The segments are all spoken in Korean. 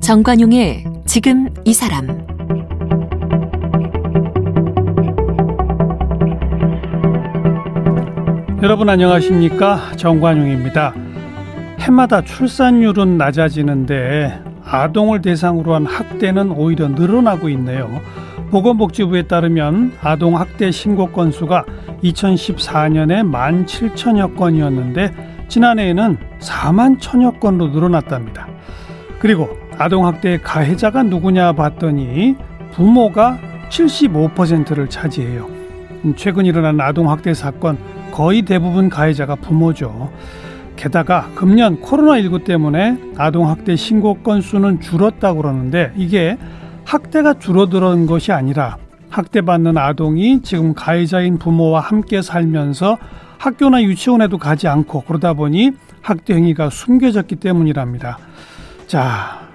정관용의 지금 이 사람 여러분 안녕하십니까 정관용입니다. 해마다 출산율은 낮아지는데 아동을 대상으로 한 학대는 오히려 늘어나고 있네요. 보건복지부에 따르면 아동 학대 신고 건수가 2014년에 1만 7천여 건이었는데 지난해에는 4만 천여 건으로 늘어났답니다. 그리고 아동학대 가해자가 누구냐 봤더니 부모가 75%를 차지해요. 최근 일어난 아동학대 사건 거의 대부분 가해자가 부모죠. 게다가 금년 코로나19 때문에 아동학대 신고 건수는 줄었다고 그러는데 이게 학대가 줄어드는 것이 아니라 학대받는 아동이 지금 가해자인 부모와 함께 살면서 학교나 유치원에도 가지 않고 그러다 보니 학대 행위가 숨겨졌기 때문이랍니다. 자,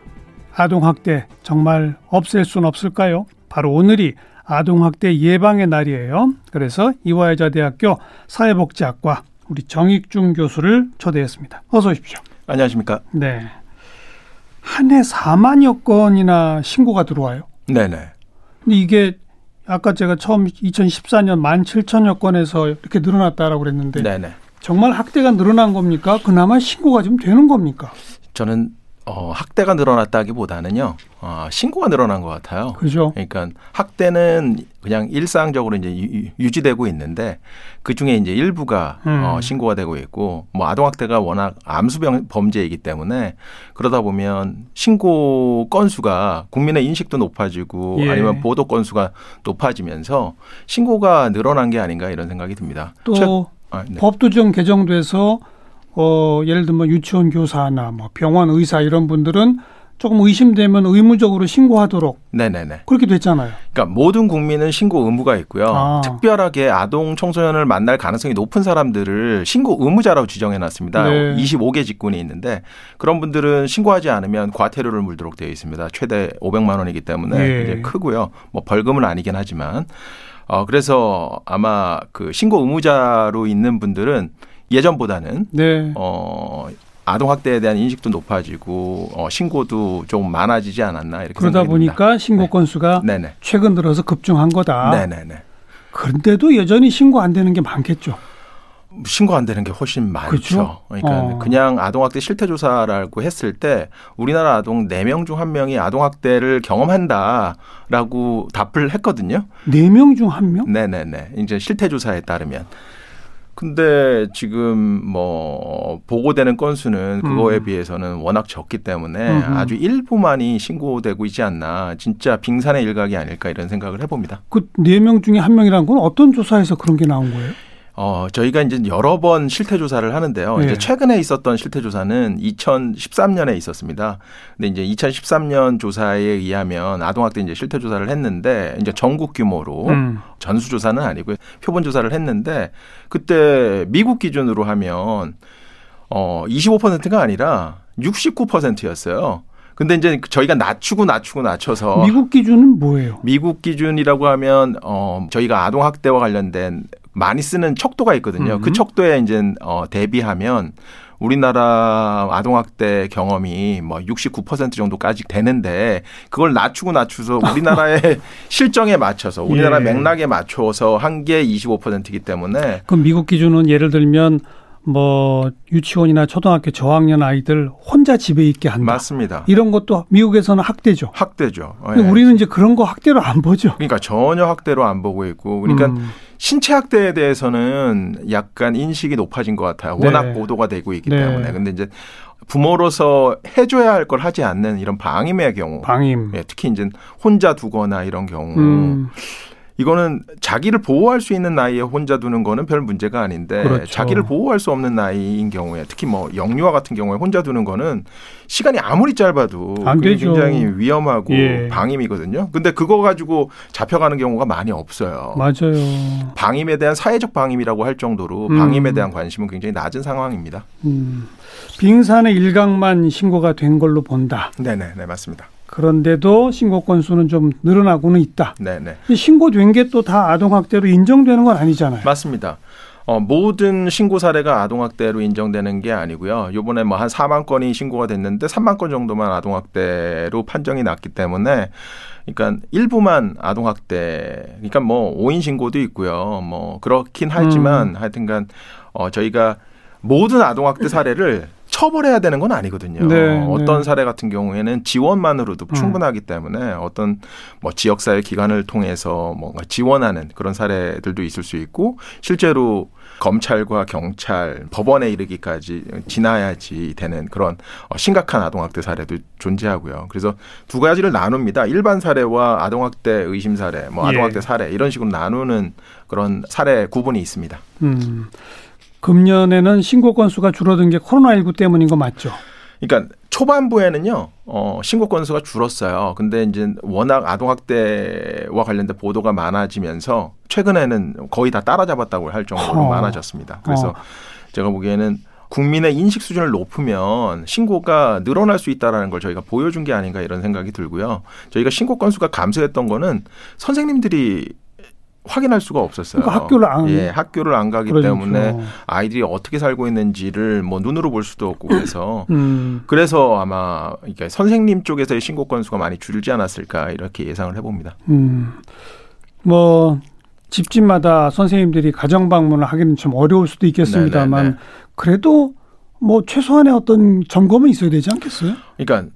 아동학대 정말 없앨 수는 없을까요? 바로 오늘이 아동학대 예방의 날이에요. 그래서 이화여자대학교 사회복지학과 우리 정익중 교수를 초대했습니다. 어서 오십시오. 안녕하십니까? 네. 한 해 4만여 건이나 신고가 들어와요. 네네. 근데 이게 아까 제가 처음 2014년 1만 7천여 건에서 이렇게 늘어났다라고 그랬는데 네네. 정말 학대가 늘어난 겁니까? 그나마 신고가 좀 되는 겁니까? 저는 어, 학대가 늘어났다기보다는요, 어, 신고가 늘어난 것 같아요. 그죠. 그러니까 학대는 그냥 일상적으로 이제 유, 지되고 있는데 그 중에 이제 일부가 음. 어, 신고가 되고 있고 뭐 아동 학대가 워낙 암수병 범죄이기 때문에 그러다 보면 신고 건수가 국민의 인식도 높아지고 예. 아니면 보도 건수가 높아지면서 신고가 늘어난 게 아닌가 이런 생각이 듭니다. 또 최, 아, 네. 법도 좀 개정돼서 어, 예를 들면 유치원 교사나 뭐 병원 의사 이런 분들은 조금 의심되면 의무적으로 신고하도록 네네네 그렇게 됐잖아요. 그러니까 모든 국민은 신고 의무가 있고요. 아. 특별하게 아동 청소년을 만날 가능성이 높은 사람들을 신고 의무자라고 지정해 놨습니다. 네. 25개 직군이 있는데 그런 분들은 신고하지 않으면 과태료를 물도록 되어 있습니다. 최대 500만 원이기 때문에 네. 굉장히 크고요. 뭐 벌금은 아니긴 하지만 어 그래서 아마 그 신고 의무자로 있는 분들은 예전보다는 네. 어 아동 학대에 대한 인식도 높아지고 어, 신고도 좀 많아지지 않았나 이렇게 그러다 보니까 신고 네. 건수가 네. 최근 들어서 급증한 거다. 네네네. 그런데도 여전히 신고 안 되는 게 많겠죠. 신고 안 되는 게 훨씬 많죠. 그렇죠? 그러니까 어. 그냥 아동학대 실태조사라고 했을 때 우리나라 아동 4명 중 1명이 아동학대를 경험한다라고 답을 했거든요. 4명 중 1명? 네네네. 이제 실태조사에 따르면. 근데 지금 뭐 보고되는 건수는 그거에 음. 비해서는 워낙 적기 때문에 음흠. 아주 일부만이 신고되고 있지 않나 진짜 빙산의 일각이 아닐까 이런 생각을 해봅니다. 그 네 명 중에 한 명이란 건 어떤 조사에서 그런 게 나온 거예요? 어, 저희가 이제 여러 번 실태 조사를 하는데요. 네. 이제 최근에 있었던 실태 조사는 2013년에 있었습니다. 근데 이제 2013년 조사에 의하면 아동학대 이제 실태 조사를 했는데 이제 전국 규모로 음. 전수 조사는 아니고요. 표본 조사를 했는데 그때 미국 기준으로 하면 어 25%가 아니라 69%였어요. 근데 이제 저희가 낮추고 낮추고 낮춰서 미국 기준은 뭐예요? 미국 기준이라고 하면 어 저희가 아동 학대와 관련된 많이 쓰는 척도가 있거든요. 음. 그 척도에 이제 어 대비하면 우리나라 아동학대 경험이 뭐 69% 정도까지 되는데 그걸 낮추고 낮추서 우리나라의 실정에 맞춰서 우리나라 예. 맥락에 맞춰서 한 게 25%이기 때문에 그럼 미국 기준은 예를 들면 뭐 유치원이나 초등학교 저학년 아이들 혼자 집에 있게 한다. 맞습니다. 이런 것도 미국에서는 학대죠. 학대죠. 네. 우리는 이제 그런 거 학대로 안 보죠. 그러니까 전혀 학대로 안 보고 있고, 그러니까 음. 신체 학대에 대해서는 약간 인식이 높아진 것 같아요. 워낙 네. 보도가 되고 있기 네. 때문에. 근데 이제 부모로서 해줘야 할 걸 하지 않는 이런 방임의 경우, 방임, 예, 특히 이제 혼자 두거나 이런 경우. 음. 이거는 자기를 보호할 수 있는 나이에 혼자 두는 거는 별 문제가 아닌데 그렇죠. 자기를 보호할 수 없는 나이인 경우에 특히 뭐 영유아 같은 경우에 혼자 두는 거는 시간이 아무리 짧아도 굉장히 위험하고 예. 방임이거든요. 근데 그거 가지고 잡혀가는 경우가 많이 없어요. 맞아요. 방임에 대한 사회적 방임이라고 할 정도로 음. 방임에 대한 관심은 굉장히 낮은 상황입니다. 음. 빙산의 일각만 신고가 된 걸로 본다. 네네, 네 맞습니다. 그런데도 신고 건수는 좀 늘어나고는 있다. 네네. 신고된 게 또 다 아동학대로 인정되는 건 아니잖아요. 맞습니다. 어, 모든 신고 사례가 아동학대로 인정되는 게 아니고요. 요번에 뭐 한 4만 건이 신고가 됐는데 3만 건 정도만 아동학대로 판정이 났기 때문에 그러니까 일부만 아동학대 그러니까 뭐 오인 신고도 있고요. 뭐 그렇긴 하지만 음. 하여튼간 어, 저희가 모든 아동학대 사례를 처벌해야 되는 건 아니거든요. 네, 어떤 네. 사례 같은 경우에는 지원만으로도 음. 충분하기 때문에 어떤 뭐 지역사회 기관을 통해서 뭔가 지원하는 그런 사례들도 있을 수 있고 실제로 검찰과 경찰, 법원에 이르기까지 지나야지 되는 그런 어, 심각한 아동학대 사례도 존재하고요. 그래서 두 가지를 나눕니다. 일반 사례와 아동학대 의심 사례, 뭐 예. 아동학대 예. 사례 이런 식으로 나누는 그런 사례 구분이 있습니다. 음. 금년에는 신고 건수가 줄어든 게 코로나19 때문인 거 맞죠? 그러니까 초반부에는요, 어, 신고 건수가 줄었어요. 근데 이제 워낙 아동학대와 관련된 보도가 많아지면서 최근에는 거의 다 따라잡았다고 할 정도로 어. 많아졌습니다. 그래서 어. 제가 보기에는 국민의 인식 수준을 높으면 신고가 늘어날 수 있다라는 걸 저희가 보여준 게 아닌가 이런 생각이 들고요. 저희가 신고 건수가 감소했던 거는 선생님들이 확인할 수가 없었어요. 그러니까 학교를 안 예, 학교를 안 가기 그러죠. 때문에 아이들이 어떻게 살고 있는지를 뭐 눈으로 볼 수도 없고 그래서 음. 그래서 아마 이게 선생님 쪽에서의 신고 건수가 많이 줄지 않았을까 이렇게 예상을 해봅니다. 음. 뭐 집집마다 선생님들이 가정 방문을 하기는 좀 어려울 수도 있겠습니다만 네네네. 그래도 뭐 최소한의 어떤 점검은 있어야 되지 않겠어요? 그러니까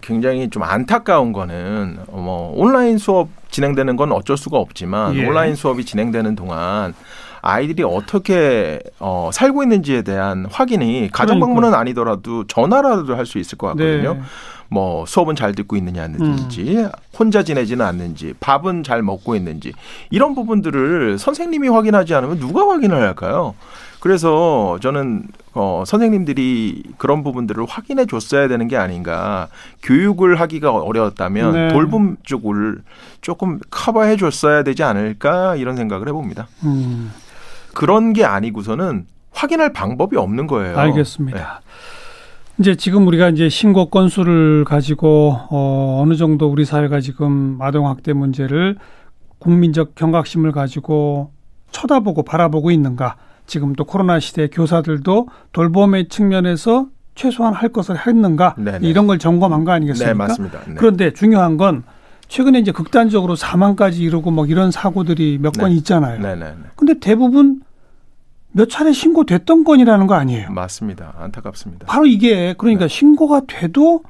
굉장히 좀 안타까운 거는 뭐 온라인 수업 진행되는 건 어쩔 수가 없지만 예. 온라인 수업이 진행되는 동안 아이들이 어떻게 어, 살고 있는지에 대한 확인이 가정 방문은 아니더라도 전화라도 할 수 있을 것 같거든요. 네. 뭐 수업은 잘 듣고 있느냐든지 음. 혼자 지내지는 않는지 밥은 잘 먹고 있는지 이런 부분들을 선생님이 확인하지 않으면 누가 확인을 할까요? 그래서 저는 어, 선생님들이 그런 부분들을 확인해 줬어야 되는 게 아닌가. 교육을 하기가 어려웠다면 네. 돌봄 쪽을 조금 커버해 줬어야 되지 않을까 이런 생각을 해봅니다. 음. 그런 게 아니고서는 확인할 방법이 없는 거예요. 알겠습니다. 네. 이제 지금 우리가 이제 신고 건수를 가지고 어, 어느 정도 우리 사회가 지금 아동 학대 문제를 국민적 경각심을 가지고 쳐다보고 바라보고 있는가. 지금 또 코로나 시대 교사들도 돌봄의 측면에서 최소한 할 것을 했는가 네네. 이런 걸 점검한 거 아니겠습니까? 네, 맞습니다. 네. 그런데 중요한 건 최근에 이제 극단적으로 사망까지 이루고 뭐 이런 사고들이 몇건 네. 있잖아요. 네네. 근데 대부분 몇 차례 신고됐던 건이라는 거 아니에요? 맞습니다. 안타깝습니다. 바로 이게 그러니까 네. 신고가 돼도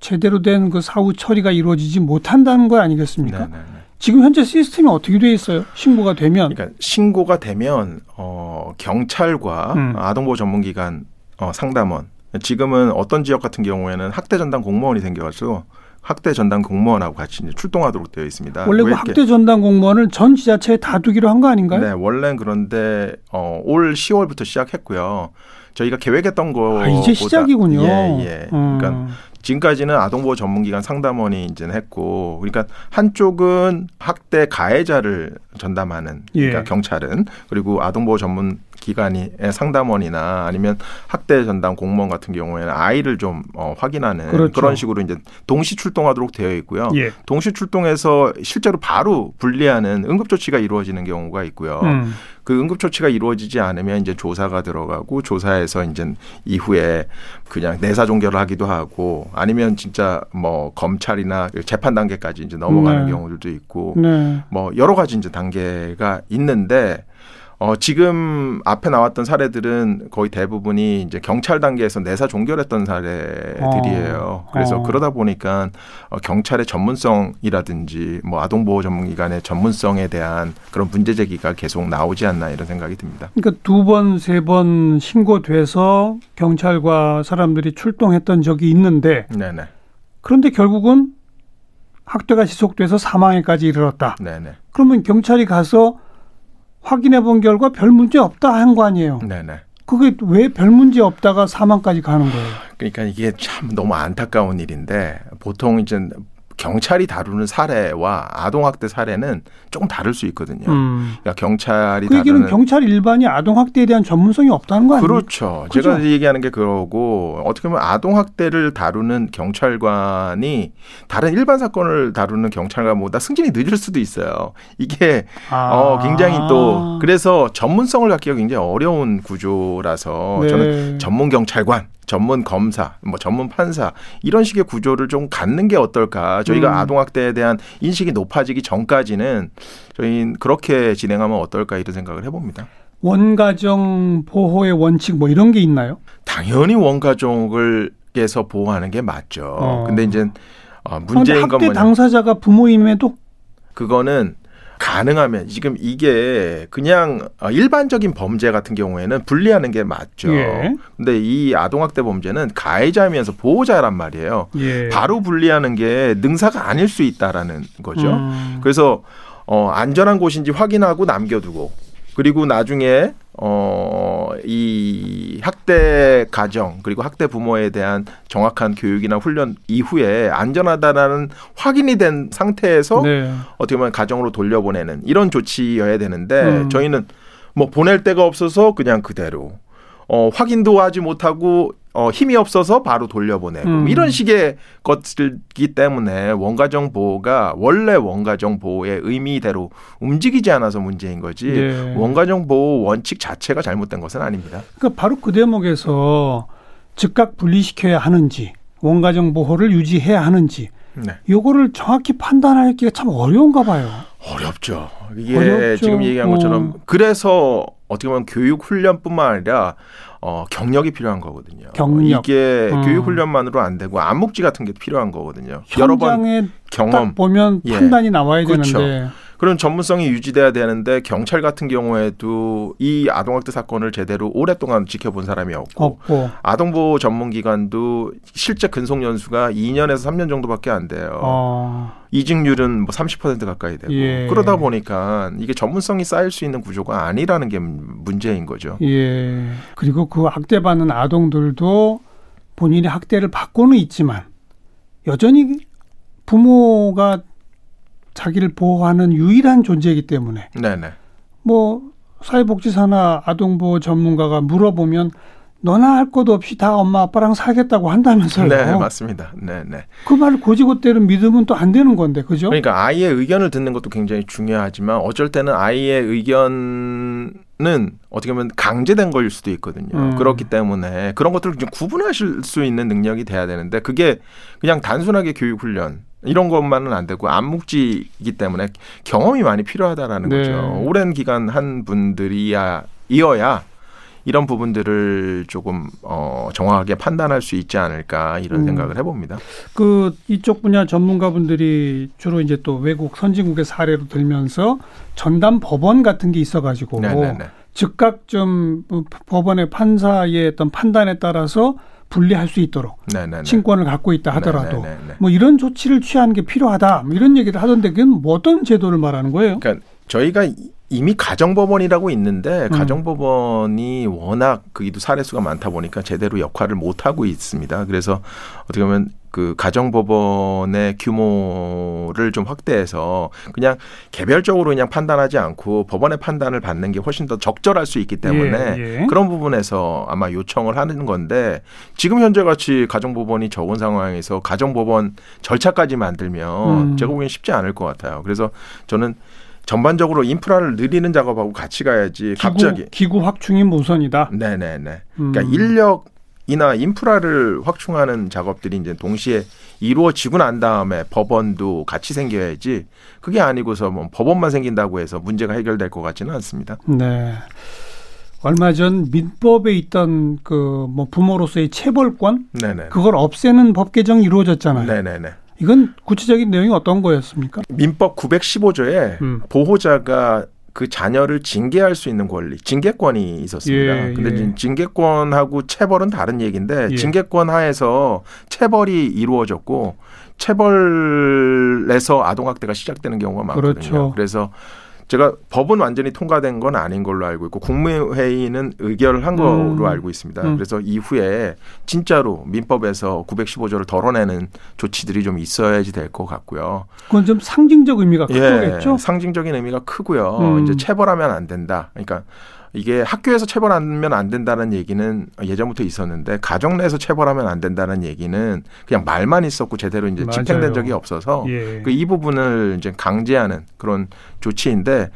제대로 된 그 사후 처리가 이루어지지 못한다는 거 아니겠습니까? 네네. 지금 현재 시스템이 어떻게 되어 있어요? 신고가 되면? 그러니까 신고가 되면 어 경찰과 음. 아동보호 전문기관 어 상담원 지금은 어떤 지역 같은 경우에는 학대 전담 공무원이 생겨가지고 학대 전담 공무원하고 같이 이제 출동하도록 되어 있습니다. 원래 그 학대 전담 공무원을 전 지자체에 다 두기로 한 거 아닌가요? 네, 원래는 그런데 어, 올 10월부터 시작했고요. 저희가 계획했던 거 아, 이제 시작이군요. 예, 예. 음. 그러니까 지금까지는 아동보호 전문기관 상담원이 이제 했고, 그러니까 한쪽은 학대 가해자를 전담하는 그러니까 예. 경찰은 그리고 아동보호 전문 기관이 상담원이나 아니면 학대 전담 공무원 같은 경우에는 아이를 좀 어, 확인하는 그렇죠. 그런 식으로 이제 동시 출동하도록 되어 있고요. 예. 동시 출동해서 실제로 바로 분리하는 응급 조치가 이루어지는 경우가 있고요. 음. 그 응급 조치가 이루어지지 않으면 이제 조사가 들어가고 조사에서 이제 이후에 그냥 내사 종결을 하기도 하고 아니면 진짜 뭐 검찰이나 재판 단계까지 이제 넘어가는 네. 경우들도 있고 네. 뭐 여러 가지 이제 단계가 있는데 어, 지금 앞에 나왔던 사례들은 거의 대부분이 이제 경찰 단계에서 내사 종결했던 사례들이에요. 어. 그래서 어. 그러다 보니까 어, 경찰의 전문성이라든지 뭐 아동보호 전문기관의 전문성에 대한 그런 문제 제기가 계속 나오지 않나 이런 생각이 듭니다. 그러니까 두 번, 세 번 신고돼서 경찰과 사람들이 출동했던 적이 있는데 네네. 그런데 결국은 학대가 지속돼서 사망에까지 이르렀다. 네네. 그러면 경찰이 가서 확인해 본 결과 별 문제 없다 한 거 아니에요. 네네. 그게 왜 별 문제 없다가 사망까지 가는 거예요? 그러니까 이게 참 너무 안타까운 일인데 보통 이제 경찰이 다루는 사례와 아동학대 사례는 조금 다를 수 있거든요. 음. 그러니까 경찰이 그 얘기는 경찰 일반이 아동학대에 대한 전문성이 없다는 거 아니에요? 그렇죠. 그렇죠. 제가 얘기하는 게 그러고 어떻게 보면 아동학대를 다루는 경찰관이 다른 일반 사건을 다루는 경찰관보다 승진이 늦을 수도 있어요. 이게 아. 어, 굉장히 또 그래서 전문성을 갖기가 굉장히 어려운 구조라서 네. 저는 전문 경찰관 전문 검사, 뭐 전문 판사 이런 식의 구조를 좀 갖는 게 어떨까? 저희가 음. 아동학대에 대한 인식이 높아지기 전까지는 저희 그렇게 진행하면 어떨까 이런 생각을 해봅니다. 원가정 보호의 원칙 뭐 이런 게 있나요? 당연히 원가정을 에서 보호하는 게 맞죠. 어. 근데 이제 어, 문제인 건 학대 당사자가 부모임에도 그거는 가능하면 지금 이게 그냥 어, 일반적인 범죄 같은 경우에는 분리하는 게 맞죠. 예. 근데 이 아동학대 범죄는 가해자면서 보호자란 말이에요. 예. 바로 분리하는 게 능사가 아닐 수 있다라는 거죠. 음. 그래서 어 안전한 곳인지 확인하고 남겨두고 그리고 나중에 어, 이 학대 가정 그리고 학대 부모에 대한 정확한 교육이나 훈련 이후에 안전하다라는 확인이 된 상태에서 네. 어떻게 보면 가정으로 돌려보내는 이런 조치여야 되는데 음. 저희는 뭐 보낼 데가 없어서 그냥 그대로 어, 확인도 하지 못하고 어, 힘이 없어서 바로 돌려보내고 음. 이런 식의 것들이기 때문에 원가정 보호가 원래 원가정 보호의 의미대로 움직이지 않아서 문제인 거지 네. 원가정 보호 원칙 자체가 잘못된 것은 아닙니다. 그러니까 바로 그 대목에서 즉각 분리시켜야 하는지 원가정 보호를 유지해야 하는지 네. 요거를 정확히 판단하기가 참 어려운가 봐요. 어렵죠. 이게 어렵죠. 지금 얘기한 것처럼 어. 그래서 어떻게 보면 교육 훈련뿐만 아니라 어, 경력이 필요한 거거든요. 경력. 이게 음. 교육 훈련만으로 안 되고 암묵지 같은 게 필요한 거거든요. 여러 번 경험 보면 예. 판단이 나와야 그렇죠. 되는데 그런 전문성이 유지돼야 되는데 경찰 같은 경우에도 이 아동학대 사건을 제대로 오랫동안 지켜본 사람이 없고, 없고. 아동보호 전문기관도 실제 근속 연수가 2년에서 3년 정도밖에 안 돼요. 어. 이직률은 뭐 30% 가까이 되고 예. 그러다 보니까 이게 전문성이 쌓일 수 있는 구조가 아니라는 게 문제인 거죠. 예. 그리고 그 학대받는 아동들도 본인이 학대를 받고는 있지만 여전히 부모가 자기를 보호하는 유일한 존재이기 때문에 네네. 뭐 사회복지사나 아동보호 전문가가 물어보면 너나 할 것도 없이 다 엄마 아빠랑 살겠다고 한다면서요. 네, 맞습니다. 네, 네. 그 말을 고지고대로 믿으면 또 안 되는 건데, 그죠? 그러니까 아이의 의견을 듣는 것도 굉장히 중요하지만 어쩔 때는 아이의 의견은 어떻게 보면 강제된 거일 수도 있거든요. 음. 그렇기 때문에 그런 것들을 좀 구분하실 수 있는 능력이 돼야 되는데 그게 그냥 단순하게 교육 훈련 이런 것만은 안 되고 암묵지이기 때문에 경험이 많이 필요하다라는 네. 거죠. 오랜 기간 한 분들이야 이어야 이런 부분들을 조금 어 정확하게 판단할 수 있지 않을까 이런 음. 생각을 해봅니다. 그 이쪽 분야 전문가분들이 주로 이제 또 외국 선진국의 사례로 들면서 전담 법원 같은 게 있어가지고 네네네. 즉각 좀 법원의 판사의 어떤 판단에 따라서 분리할 수 있도록 네네네. 친권을 갖고 있다 하더라도 네네네. 뭐 이런 조치를 취하는 게 필요하다 뭐 이런 얘기를 하던데 그건 뭐 어떤 제도를 말하는 거예요? 그러니까 저희가 이미 가정법원이라고 있는데 음. 가정법원이 워낙 그기도 사례 수가 많다 보니까 제대로 역할을 못 하고 있습니다. 그래서 어떻게 보면 그 가정법원의 규모를 좀 확대해서 그냥 개별적으로 그냥 판단하지 않고 법원의 판단을 받는 게 훨씬 더 적절할 수 있기 때문에 예, 예. 그런 부분에서 아마 요청을 하는 건데 지금 현재 같이 가정법원이 적은 상황에서 가정법원 절차까지 만들면 음. 제가 보기엔 쉽지 않을 것 같아요. 그래서 저는 전반적으로 인프라를 늘리는 작업하고 같이 가야지 기구, 갑자기 기구 확충이 우선이다. 네네네. 그러니까 음. 인력 이나 인프라를 확충하는 작업들이 이제 동시에 이루어지고 난 다음에 법원도 같이 생겨야지 그게 아니고서 뭐 법원만 생긴다고 해서 문제가 해결될 것 같지는 않습니다. 네. 얼마 전 민법에 있던 그 뭐 부모로서의 체벌권 네네. 그걸 없애는 법 개정이 이루어졌잖아요. 네네네. 이건 구체적인 내용이 어떤 거였습니까? 민법 915조에 음. 보호자가 그 자녀를 징계할 수 있는 권리, 징계권이 있었습니다. 예, 근데 예. 징계권하고 체벌은 다른 얘기인데 예. 징계권 하에서 체벌이 이루어졌고 체벌에서 아동 학대가 시작되는 경우가 많거든요. 그렇죠. 그래서 제가 법은 완전히 통과된 건 아닌 걸로 알고 있고 국무회의는 의결을 한 거로 음. 알고 있습니다. 음. 그래서 이후에 진짜로 민법에서 915조를 덜어내는 조치들이 좀 있어야지 될 것 같고요. 그건 좀 상징적 의미가 크겠죠? 예, 상징적인 의미가 크고요. 음. 이제 체벌하면 안 된다. 그러니까 이게 학교에서 체벌하면 안 된다는 얘기는 예전부터 있었는데 가정 내에서 체벌하면 안 된다는 얘기는 그냥 말만 있었고 제대로 이제 맞아요. 집행된 적이 없어서 예. 그이 부분을 이제 강제하는 그런 조치인데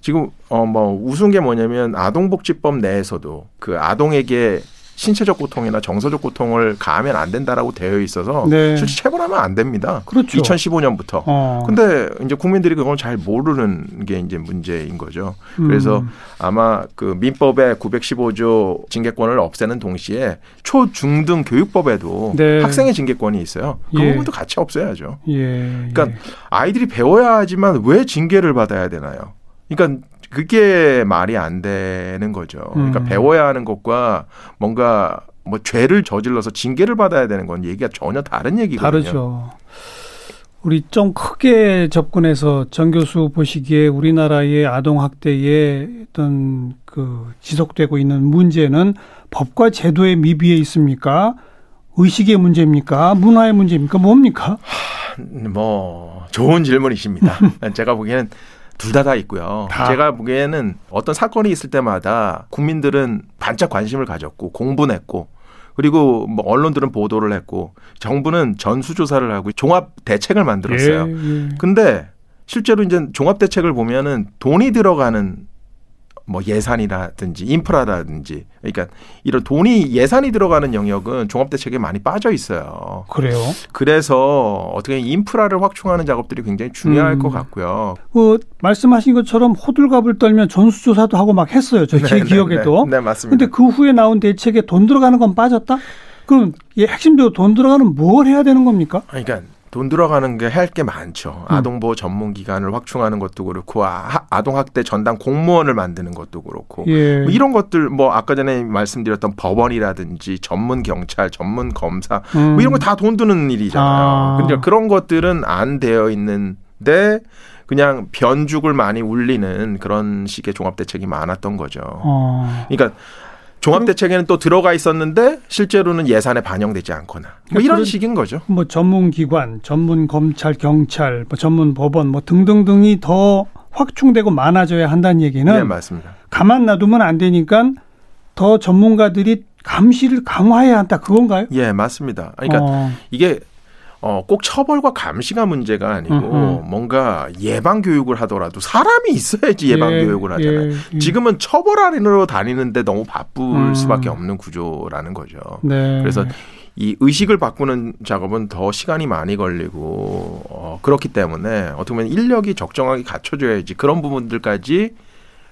지금 어 뭐 우스운 게 뭐냐면 아동복지법 내에서도 그 아동에게 신체적 고통이나 정서적 고통을 가하면 안 된다라고 되어 있어서 네. 실제 체벌하면 안 됩니다. 그렇죠. 2015년부터. 어. 근데 이제 국민들이 그걸 잘 모르는 게 이제 문제인 거죠. 그래서 음. 아마 그 민법의 915조 징계권을 없애는 동시에 초, 중등 교육법에도 네. 학생의 징계권이 있어요. 그 예. 부분도 같이 없애야죠. 예. 그러니까 예. 아이들이 배워야 하지만 왜 징계를 받아야 되나요? 그러니까 그게 말이 안 되는 거죠. 그러니까 음. 배워야 하는 것과 뭔가 뭐 죄를 저질러서 징계를 받아야 되는 건 얘기가 전혀 다른 얘기거든요. 다르죠. 우리 좀 크게 접근해서 정 교수 보시기에 우리나라의 아동 학대의 어떤 그 지속되고 있는 문제는 법과 제도의 미비에 있습니까? 의식의 문제입니까? 문화의 문제입니까? 뭡니까? 하, 뭐 좋은 질문이십니다. 제가 보기에는 둘 다다 다 있고요. 다. 제가 보기에는 어떤 사건이 있을 때마다 국민들은 반짝 관심을 가졌고 공분했고 그리고 뭐 언론들은 보도를 했고 정부는 전수조사를 하고 종합 대책을 만들었어요. 예, 예. 근데 실제로 이제 종합 대책을 보면은 돈이 들어가는 뭐 예산이라든지 인프라라든지 그러니까 이런 돈이 예산이 들어가는 영역은 종합대책에 많이 빠져 있어요. 그래요? 그래서 어떻게 인프라를 확충하는 작업들이 굉장히 중요할 음. 것 같고요. 그 말씀하신 것처럼 호들갑을 떨면 전수조사도 하고 막 했어요. 네, 네, 기억에도. 네, 네, 맞습니다. 근데 그 후에 나온 대책에 돈 들어가는 건 빠졌다? 그럼 핵심적으로 돈 들어가는 뭘 해야 되는 겁니까? 그러니까 돈 들어가는 게 할 게 많죠. 음. 아동보호 전문 기관을 확충하는 것도 그렇고 아, 아동학대 전담 공무원을 만드는 것도 그렇고 예. 뭐 이런 것들 뭐 아까 전에 말씀드렸던 법원이라든지 전문 경찰, 전문 검사 뭐 음. 뭐 이런 거 다 돈 드는 일이잖아요. 아. 근데 그런 것들은 안 되어 있는데 그냥 변죽을 많이 울리는 그런 식의 종합 대책이 많았던 거죠. 어. 그러니까 종합대책에는 또 들어가 있었는데 실제로는 예산에 반영되지 않거나 뭐 이런 식인 거죠. 뭐 전문기관, 전문 검찰, 경찰, 뭐 전문 법원 뭐 등등등이 더 확충되고 많아져야 한다는 얘기는 네, 맞습니다. 가만 놔두면 안 되니까 더 전문가들이 감시를 강화해야 한다 그건가요? 예, 맞습니다. 그러니까 어. 이게 어, 꼭 처벌과 감시가 문제가 아니고 음음. 뭔가 예방 교육을 하더라도 사람이 있어야지 예방 예, 교육을 하잖아요. 예, 예. 지금은 처벌하러 다니는데 너무 바쁠 음. 수밖에 없는 구조라는 거죠. 네. 그래서 이 의식을 바꾸는 작업은 더 시간이 많이 걸리고 어, 그렇기 때문에 어떻게 보면 인력이 적정하게 갖춰져야지 그런 부분들까지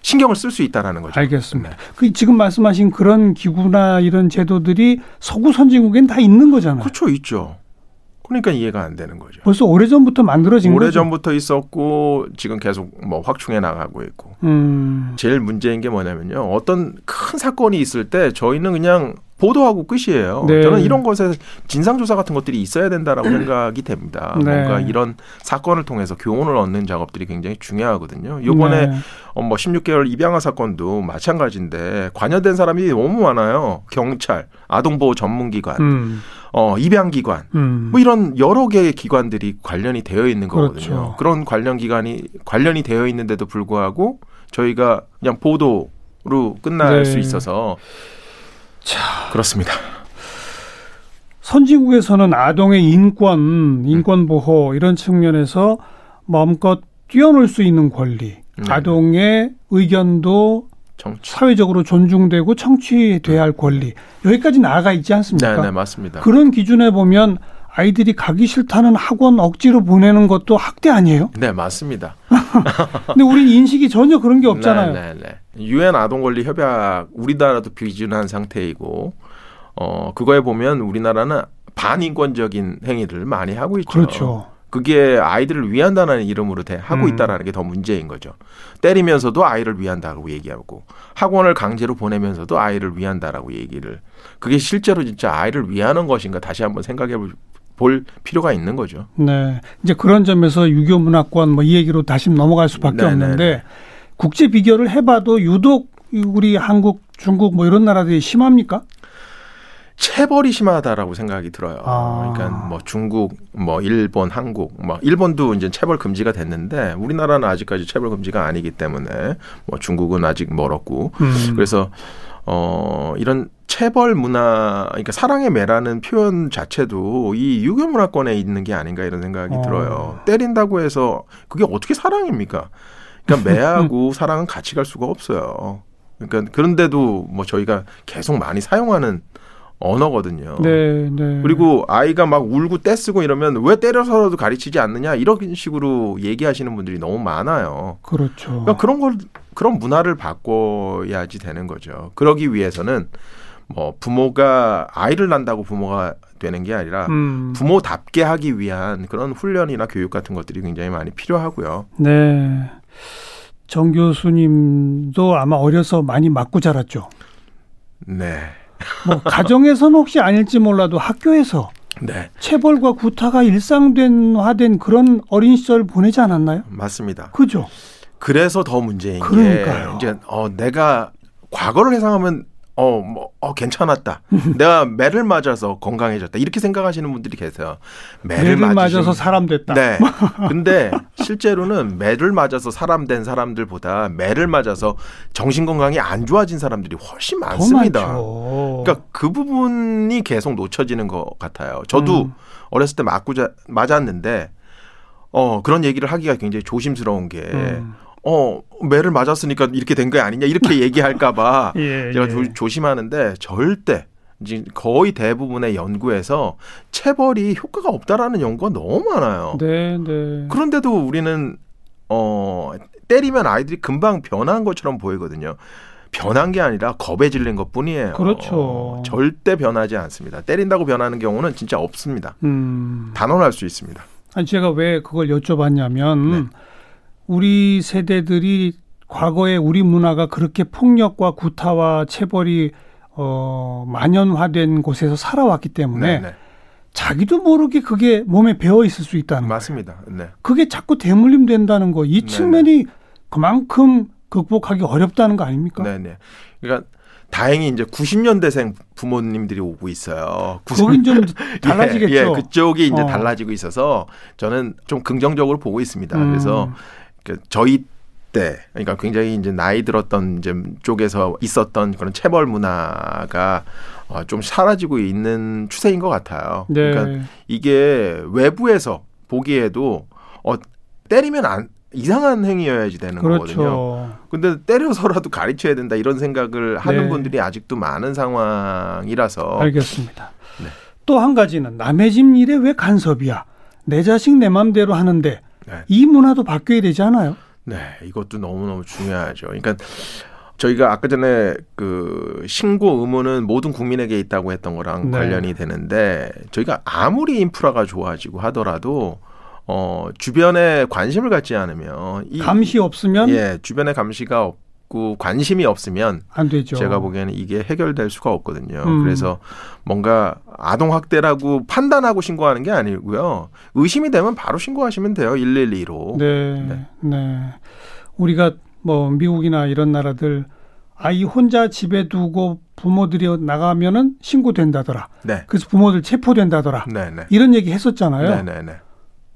신경을 쓸 수 있다라는 거죠. 알겠습니다. 네. 그 지금 말씀하신 그런 기구나 이런 제도들이 서구 선진국엔 다 있는 거잖아요. 그렇죠, 있죠. 그러니까 이해가 안 되는 거죠. 벌써 오래 전부터 만들어진 오래 거죠? 오래 전부터 있었고 지금 계속 뭐 확충해 나가고 있고. 음. 제일 문제인 게 뭐냐면요. 어떤 큰 사건이 있을 때 저희는 그냥 보도하고 끝이에요. 네. 저는 이런 것에 진상조사 같은 것들이 있어야 된다라고 생각이 됩니다. 네. 뭔가 이런 사건을 통해서 교훈을 얻는 작업들이 굉장히 중요하거든요. 요번에 네. 어, 뭐 16개월 입양아 사건도 마찬가지인데 관여된 사람이 너무 많아요. 경찰, 아동보호 전문기관. 음. 어, 입양기관, 음. 뭐 이런 여러 개의 기관들이 관련이 되어 있는 거거든요. 그렇죠. 그런 관련 기관이 관련이 되어 있는데도 불구하고 저희가 그냥 보도로 끝날 네. 수 있어서 자. 그렇습니다. 선진국에서는 아동의 인권, 인권 보호 이런 측면에서 마음껏 뛰어놀 수 있는 권리, 네. 아동의 의견도 정치. 사회적으로 존중되고 청취돼야 할 권리 여기까지 나아가 있지 않습니까? 네, 네, 맞습니다. 그런 기준에 보면 아이들이 가기 싫다는 학원 억지로 보내는 것도 학대 아니에요? 네, 맞습니다. 근데 우리 인식이 전혀 그런 게 없잖아요. 네, 네, 네. 유엔 아동 권리 협약 우리나라도 비준한 상태이고 어 그거에 보면 우리나라는 반인권적인 행위를 많이 하고 있죠. 그렇죠. 그게 아이들을 위한다는 이름으로 대, 하고 음. 있다라는 게 더 문제인 거죠. 때리면서도 아이를 위한다고 얘기하고 학원을 강제로 보내면서도 아이를 위한다라고 얘기를 그게 실제로 진짜 아이를 위하는 것인가 다시 한번 생각해 볼 필요가 있는 거죠. 네. 이제 그런 점에서 유교 문화권 뭐 이 얘기로 다시 넘어갈 수밖에 네네네. 네, 없는데 네. 국제 비교를 해봐도 유독 우리 한국, 중국 뭐 이런 나라들이 심합니까? 체벌이 심하다라고 생각이 들어요. 아. 그러니까 뭐 중국, 뭐 일본, 한국, 뭐 일본도 이제 체벌 금지가 됐는데 우리나라는 아직까지 체벌 금지가 아니기 때문에 뭐 중국은 아직 멀었고 음. 그래서 어 이런 체벌 문화, 그러니까 사랑의 매라는 표현 자체도 이 유교 문화권에 있는 게 아닌가 이런 생각이 어. 들어요. 때린다고 해서 그게 어떻게 사랑입니까? 그러니까 매하고 사랑은 같이 갈 수가 없어요. 그러니까 그런데도 뭐 저희가 계속 많이 사용하는 언어거든요. 네, 네. 그리고 아이가 막 울고 떼쓰고 이러면 왜 때려서라도 가르치지 않느냐 이런 식으로 얘기하시는 분들이 너무 많아요. 그렇죠. 그러니까 그런 걸 그런 문화를 바꿔야지 되는 거죠. 그러기 위해서는 뭐 부모가 아이를 낳는다고 부모가 되는 게 아니라 음. 부모답게 하기 위한 그런 훈련이나 교육 같은 것들이 굉장히 많이 필요하고요. 네. 정 교수님도 아마 어려서 많이 맞고 자랐죠. 네. 뭐 가정에서는 혹시 아닐지 몰라도 학교에서 네. 체벌과 구타가 일상화된 그런 어린 시절 보내지 않았나요? 맞습니다. 그죠. 그래서 더 문제인 그러니까요. 게 이제 어 내가 과거를 해상하면 어, 뭐, 어, 괜찮았다. 내가 매를 맞아서 건강해졌다. 이렇게 생각하시는 분들이 계세요. 매를, 매를 맞아서 사람 됐다. 네. 근데 실제로는 매를 맞아서 사람 된 사람들보다 매를 맞아서 정신 건강이 안 좋아진 사람들이 훨씬 많습니다. 그러니까 그 부분이 계속 놓쳐지는 것 같아요. 저도 음. 어렸을 때 맞고 자, 맞았는데 어, 그런 얘기를 하기가 굉장히 조심스러운 게 음. 어 매를 맞았으니까 이렇게 된 거 아니냐 이렇게 얘기할까봐 예, 제가 예. 조, 심하는데 절대 이제 거의 대부분의 연구에서 체벌이 효과가 없다라는 연구가 너무 많아요. 네, 네. 그런데도 우리는 어 때리면 아이들이 금방 변한 것처럼 보이거든요. 변한 게 아니라 겁에 질린 것 뿐이에요. 그렇죠. 절대 변하지 않습니다. 때린다고 변하는 경우는 진짜 없습니다. 음. 단언할 수 있습니다. 아니 제가 왜 그걸 여쭤봤냐면 네. 우리 세대들이 과거에 우리 문화가 그렇게 폭력과 구타와 체벌이 어, 만연화된 곳에서 살아왔기 때문에 네네. 네. 자기도 모르게 그게 몸에 배어 있을 수 있다는 맞습니다. 네. 그게 자꾸 대물림 된다는 거. 이 네, 측면이 네네. 그만큼 극복하기 어렵다는 거 아닙니까? 네, 네. 그러니까 다행히 이제 90년대생 부모님들이 오고 있어요. 거긴 좀 달라지겠죠. 예, 예, 그쪽이 이제 어. 달라지고 있어서 저는 좀 긍정적으로 보고 있습니다. 음. 그래서 그 저희 때 그러니까 굉장히 이제 나이 들었던 이제 쪽에서 있었던 그런 체벌 문화가 어, 좀 사라지고 있는 추세인 것 같아요. 네. 그러니까 이게 외부에서 보기에도 어 때리면 안 이상한 행위여야지 되는 그렇죠. 거거든요. 근데 때려서라도 가르쳐야 된다 이런 생각을 하는 네. 분들이 아직도 많은 상황이라서 알겠습니다. 네. 또한 가지는 남의 집 일에 왜 간섭이야? 내 자식 내 맘대로 하는데 네. 이 문화도 바뀌어야 되지 않아요? 네, 이것도 너무너무 중요하죠. 그러니까 저희가 아까 전에 그 신고 의무는 모든 국민에게 있다고 했던 거랑 네. 관련이 되는데 저희가 아무리 인프라가 좋아지고 하더라도 어 주변에 관심을 갖지 않으면 이 감시 없으면 예 주변에 감시가 없 없고 관심이 없으면 안 되죠. 제가 보기에는 이게 해결될 수가 없거든요. 음. 그래서 뭔가 아동 학대라고 판단하고 신고하는 게 아니고요. 의심이 되면 바로 신고하시면 돼요. 112로. 네. 네. 네. 우리가 뭐 미국이나 이런 나라들 아이 혼자 집에 두고 부모들이 나가면은 신고된다더라. 네. 그래서 부모들 체포된다더라. 네, 네. 이런 얘기 했었잖아요. 네, 네, 네.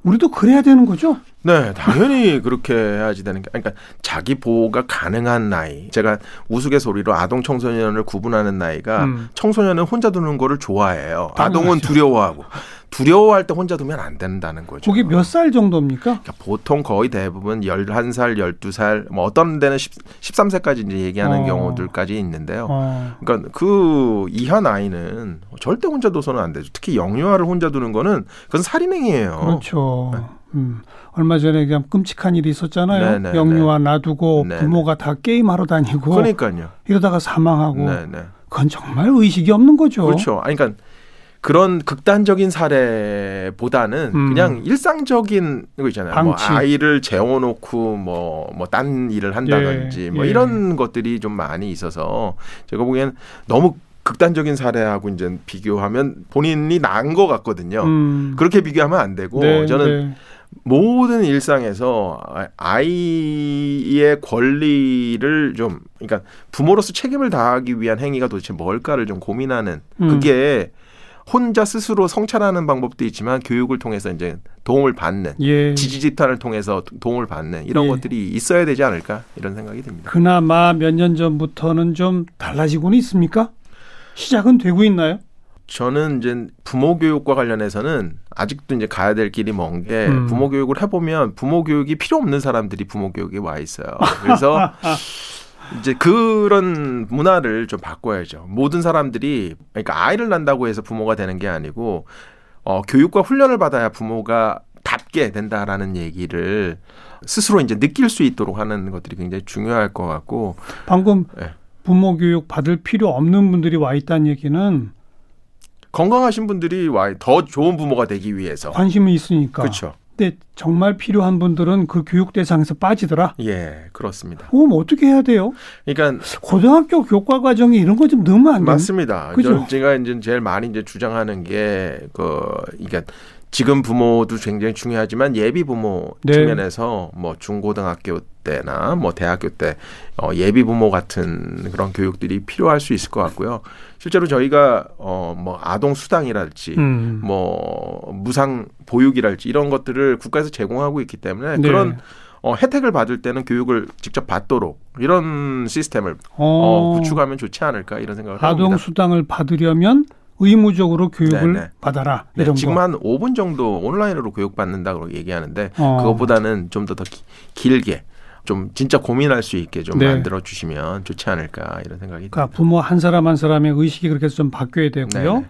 우리도 그래야 되는 거죠? 네, 당연히 그렇게 해야지 되는 게, 그러니까 자기 보호가 가능한 나이. 제가 우스갯소리로 아동 청소년을 구분하는 나이가 음. 청소년은 혼자 두는 거를 좋아해요. 아동은 두려워하고. 두려워할 때 혼자 두면 안 된다는 거죠. 그게 몇 살 정도입니까? 그러니까 보통 거의 대부분 11살, 12살, 뭐 어떤 데는 10, 13세까지 이제 얘기하는 어. 경우들까지 있는데요. 어. 그러니까 그 이하 나이는 절대 혼자 둬서는 안 되죠. 특히 영유아를 혼자 두는 거는 그건 살인행위예요. 그렇죠. 네. 음. 얼마 전에 그냥 끔찍한 일이 있었잖아요. 네네, 네, 영유아 네. 놔두고 네네. 부모가 다 게임하러 다니고 그러니까요. 이러다가 사망하고 네네. 그건 정말 의식이 없는 거죠. 그렇죠. 아니 그러니까 그런 극단적인 사례보다는 음. 그냥 일상적인 거 있잖아요. 뭐 아이를 재워놓고 뭐 뭐 딴 일을 한다든지 예. 뭐 예. 이런 것들이 좀 많이 있어서 제가 보기에는 너무 극단적인 사례하고 이제 비교하면 본인이 나은 것 같거든요. 음. 그렇게 비교하면 안 되고 네, 저는 네. 모든 일상에서 아이의 권리를 좀 그러니까 부모로서 책임을 다하기 위한 행위가 도대체 뭘까를 좀 고민하는 음. 그게 혼자 스스로 성찰하는 방법도 있지만 교육을 통해서 이제 도움을 받는 예. 지지 집단을 통해서 도움을 받는 이런 예. 것들이 있어야 되지 않을까 이런 생각이 듭니다. 그나마 몇 년 전부터는 좀 달라지고는 있습니까? 시작은 되고 있나요? 저는 이제 부모 교육과 관련해서는 아직도 이제 가야 될 길이 먼게 음. 부모 교육을 해보면 부모 교육이 필요 없는 사람들이 부모 교육에 와 있어요. 그래서 이제 그런 문화를 좀 바꿔야죠. 모든 사람들이 그러니까 아이를 낳는다고 해서 부모가 되는 게 아니고 어, 교육과 훈련을 받아야 부모가 답게 된다라는 얘기를 스스로 이제 느낄 수 있도록 하는 것들이 굉장히 중요할 것 같고 방금 네. 부모 교육 받을 필요 없는 분들이 와 있다는 얘기는 건강하신 분들이 와 더 좋은 부모가 되기 위해서 관심이 있으니까 그렇죠. 근데 정말 필요한 분들은 그 교육 대상에서 빠지더라. 예, 그렇습니다. 그럼 어떻게 해야 돼요? 그러니까 고등학교 교과 과정이 이런 거 좀 넣으면 안 돼요? 맞습니다. 그죠? 제가 이제 제일 많이 이제 주장하는 게그 그러니까 지금 부모도 굉장히 중요하지만 예비 부모 네. 측면에서 뭐 중고등학교 때나 뭐 대학교 때 어, 예비 부모 같은 그런 교육들이 필요할 수 있을 것 같고요. 실제로 저희가 어 뭐 아동 수당이랄지 음. 뭐 무상 보육이랄지 이런 것들을 국가에서 제공하고 있기 때문에 네. 그런 어, 혜택을 받을 때는 교육을 직접 받도록 이런 시스템을 어. 어, 구축하면 좋지 않을까 이런 생각을 아동 합니다. 아동 수당을 받으려면 의무적으로 교육을 네네. 받아라. 네, 이런 네, 지금 거. 한 5분 정도 온라인으로 교육 받는다고 얘기하는데 어. 그것보다는 좀 더 더 길게 좀 진짜 고민할 수 있게 좀 네. 만들어 주시면 좋지 않을까 이런 생각이 그러니까 듭니다. 부모 한 사람 한 사람의 의식이 그렇게 좀 바뀌어야 되고요. 네네.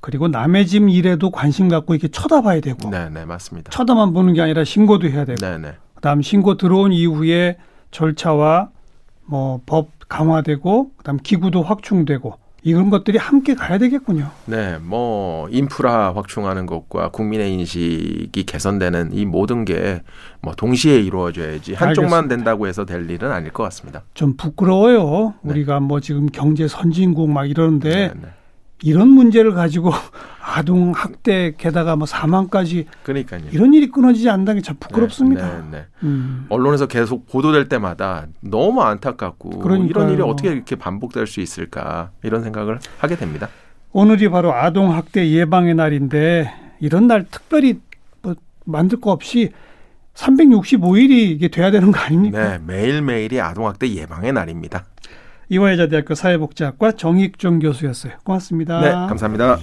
그리고 남의 집 일에도 관심 갖고 이렇게 쳐다봐야 되고. 네, 네, 맞습니다. 쳐다만 보는 게 아니라 신고도 해야 되고. 네, 네. 그다음 신고 들어온 이후에 절차와 뭐 법 강화되고 그다음 기구도 확충되고 이런 것들이 함께 가야 되겠군요. 네, 뭐 인프라 확충하는 것과 국민의 인식이 개선되는 이 모든 게 뭐 동시에 이루어져야지 한쪽만 알겠습니다. 된다고 해서 될 일은 아닐 것 같습니다. 좀 부끄러워요. 네. 우리가 뭐 지금 경제 선진국 막 이러는데 네, 네. 이런 문제를 가지고 아동 학대 게다가 뭐 사망까지 그러니까요. 이런 일이 끊어지지 않는다는 게 참 부끄럽습니다. 네, 네, 네. 음. 언론에서 계속 보도될 때마다 너무 안타깝고 그러니까요. 이런 일이 어떻게 이렇게 반복될 수 있을까 이런 생각을 하게 됩니다. 오늘이 바로 아동 학대 예방의 날인데 이런 날 특별히 뭐 만들 거 없이 365일이 이게 돼야 되는 거 아닙니까? 네, 매일매일이 아동 학대 예방의 날입니다. 이화여자대학교 사회복지학과 정익종 교수였어요. 고맙습니다. 네, 감사합니다.